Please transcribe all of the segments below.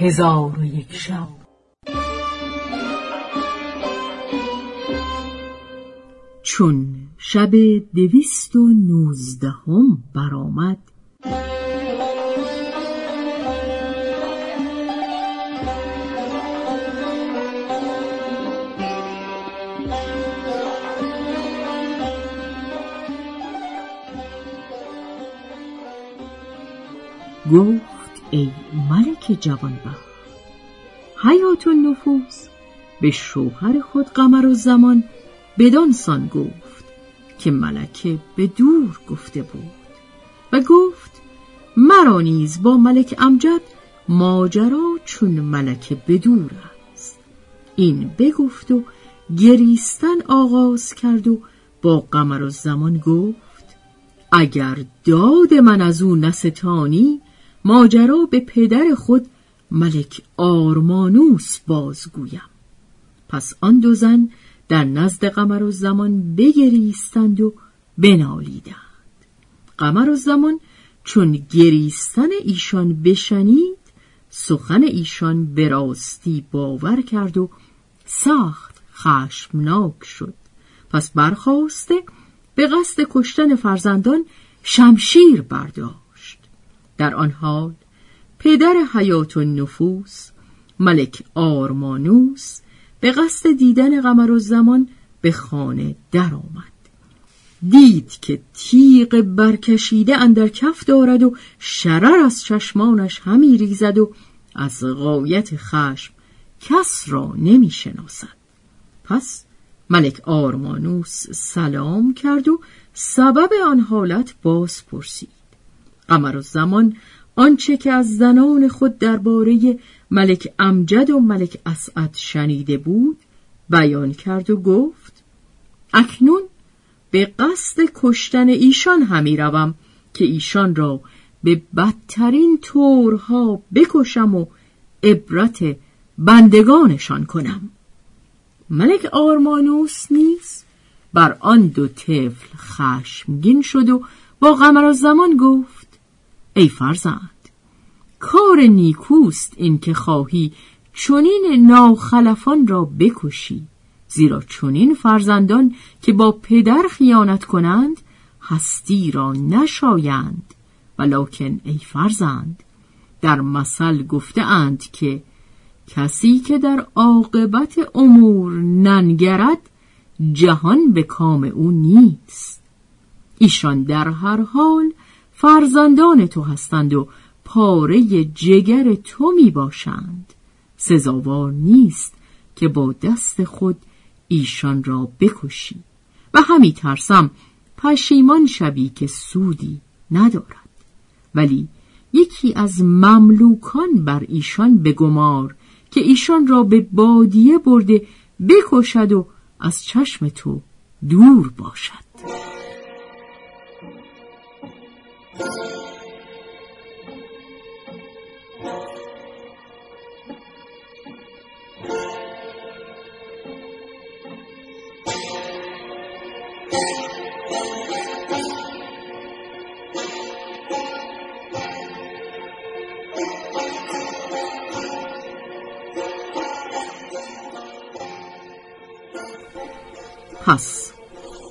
هزار و یک شب. چون شب دویست و نوزدهم برآمد گفت ای ملک جوانبخت. حیات النفوس به شوهر خود قمر و زمان بدان سان گفت که ملکه به دور گفته بود و گفت مرا نیز با ملک امجد ماجرا چون ملکه به دور است. این بگفت و گریستن آغاز کرد و با قمر و زمان گفت اگر داد من از او نستانی ماجرا به پدر خود ملک آرمانوس بازگویم. پس آن دو زن در نزد قمر و زمان بگریستند و بنالیدند. قمر و زمان چون گریستن ایشان بشنید سخن ایشان به راستی باور کرد و سخت خشمناک شد. پس برخواسته به قصد کشتن فرزندان شمشیر برداشت. در آن حال پدر حیات و نفوس ملک آرمانوس به قصد دیدن قمر و زمان به خانه درآمد. دید که تیغ برکشیده اندر کف دارد و شرر از چشمانش همی ریزد و از غایت خشم کس را نمی شناسد. پس ملک آرمانوس سلام کرد و سبب آن حالت باز پرسید. قمر و زمان آنچه که از زنان خود درباره ملک امجد و ملک اسعد شنیده بود بیان کرد و گفت اکنون به قصد کشتن ایشان همی روم که ایشان را به بدترین طورها بکشم و عبرت بندگانشان کنم. ملک آرمانوس نیز بر آن دو طفل خشمگین شد و با قمر زمان گفت ای فرزند کار نیکوست این که خواهی چنین ناخلفان را بکشی. زیرا چنین فرزندان که با پدر خیانت کنند هستی را نشایند. ولکن ای فرزند در مثل گفته اند که کسی که در عاقبت امور ننگرد جهان به کام او نیست. ایشان در هر حال فرزندان تو هستند و پاره جگر تو می باشند. سزاوار نیست که با دست خود ایشان را بکشی. و همی ترسم پشیمان شوی که سودی ندارد. ولی یکی از مملوکان بر ایشان بگمار که ایشان را به بادیه برده بکشد و از چشم تو دور باشد. پس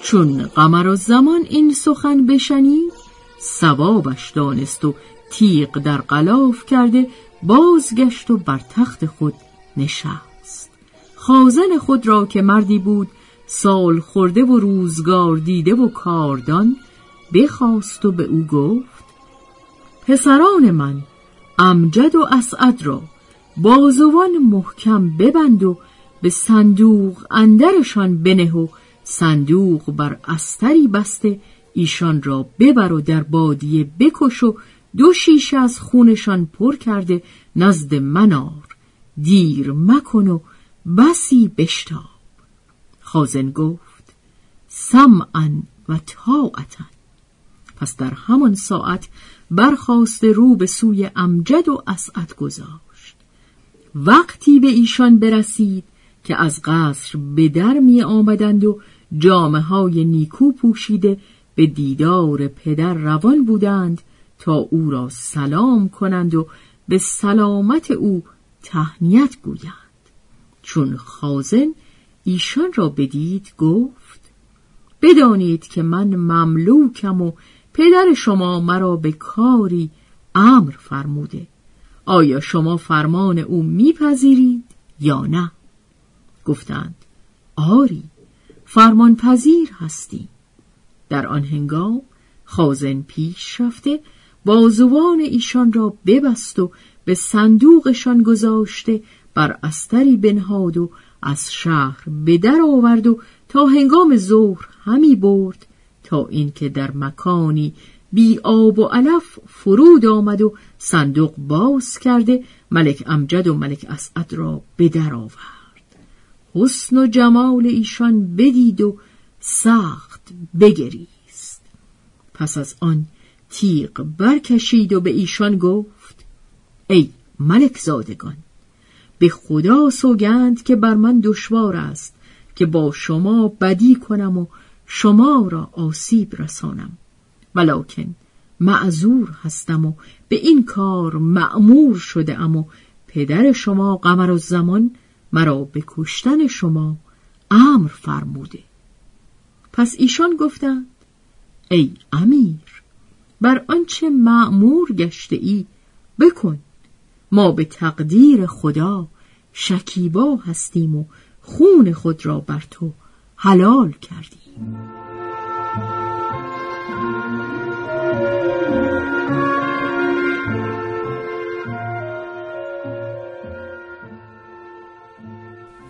چون قمر و زمان این سخن بشنید سوابش دانست و تیغ در قلاف کرده بازگشت و بر تخت خود نشست. خازن خود را که مردی بود سال خورده و روزگار دیده و کاردان بخواست و به او گفت پسران من امجد و اسعد را بازوان محکم ببند و به صندوق اندرشان بنه و صندوق بر استری بسته ایشان را ببر و در بادیه بکش و دو شیشه از خونشان پر کرده نزد منار دیر مکن و بسی بشتاب. خازن گفت سمعا و طاعتا. پس در همان ساعت برخواست رو به سوی امجد و اسعد گذاشت. وقتی به ایشان برسید که از قصر به در می آمدند و جامعه های نیکو پوشیده به دیدار پدر روان بودند تا او را سلام کنند و به سلامت او تهنیت گویند. چون خازن ایشان را بدید گفت بدانید که من مملوکم و پدر شما مرا به کاری امر فرموده. آیا شما فرمان او میپذیرید یا نه؟ گفتند آری فرمان پذیر هستی در آن هنگام خازن پیش رفته بازوان ایشان را ببست و به صندوقشان گذاشته بر استری بنهاد و از شهر به در آورد و تا هنگام ظهر همی برد تا اینکه در مکانی بی آب و علف فرود آمد و صندوق باز کرده ملک امجد و ملک اسعد را به در آورد. حسن و جمال ایشان بدید و سخت بگریست. پس از آن تیغ برکشید و به ایشان گفت ای ملک زادگان به خدا سوگند که بر من دشوار است که با شما بدی کنم و شما را آسیب رسانم. ولکن معذور هستم و به این کار معمور شده ام و پدر شما قمر و زمان مرا به کشتن شما امر فرموده. پس ایشان گفتند ای امیر بر آنچه معمور گشته ای بکن. ما به تقدیر خدا شکیبا هستیم و خون خود را بر تو حلال کردیم.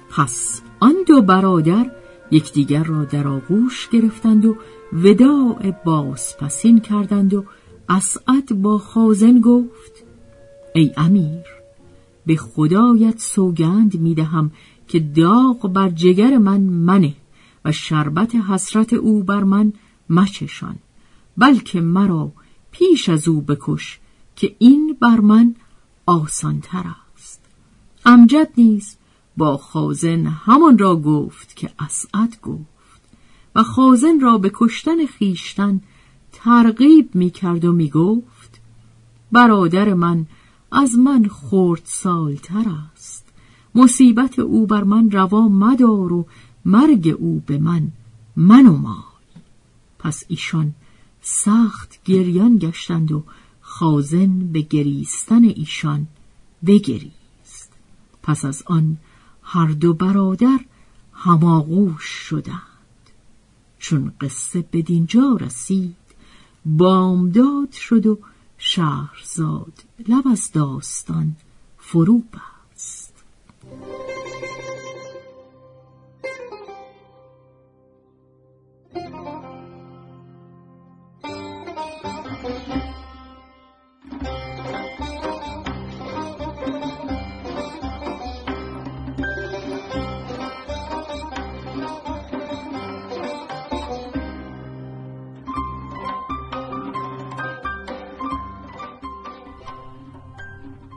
پس آن دو برادر یکدیگر را در آغوش گرفتند و وداع بازپسین کردند و اسعد با خازن گفت ای امیر به خدایت سوگند می‌دهم که داغ بر جگر من منه و شربت حسرت او بر من مچشان بلکه مرا پیش از او بکش که این بر من آسانتر است. امجد نیز با خازن همان را گفت که اسعد گفت و خازن را به کشتن خیشتن ترغیب می کرد و می گفت برادر من از من خورد سالتر است. مصیبت او بر من روا مدار و مرگ او به من منو مای پس ایشان سخت گریان گشتند و خازن به گریستن ایشان بگریست. پس از آن هر دو برادر هماغوش شدند. چون قصه به دینجا رسید بامداد شد و شهرزاد لب از داستان فرو بست.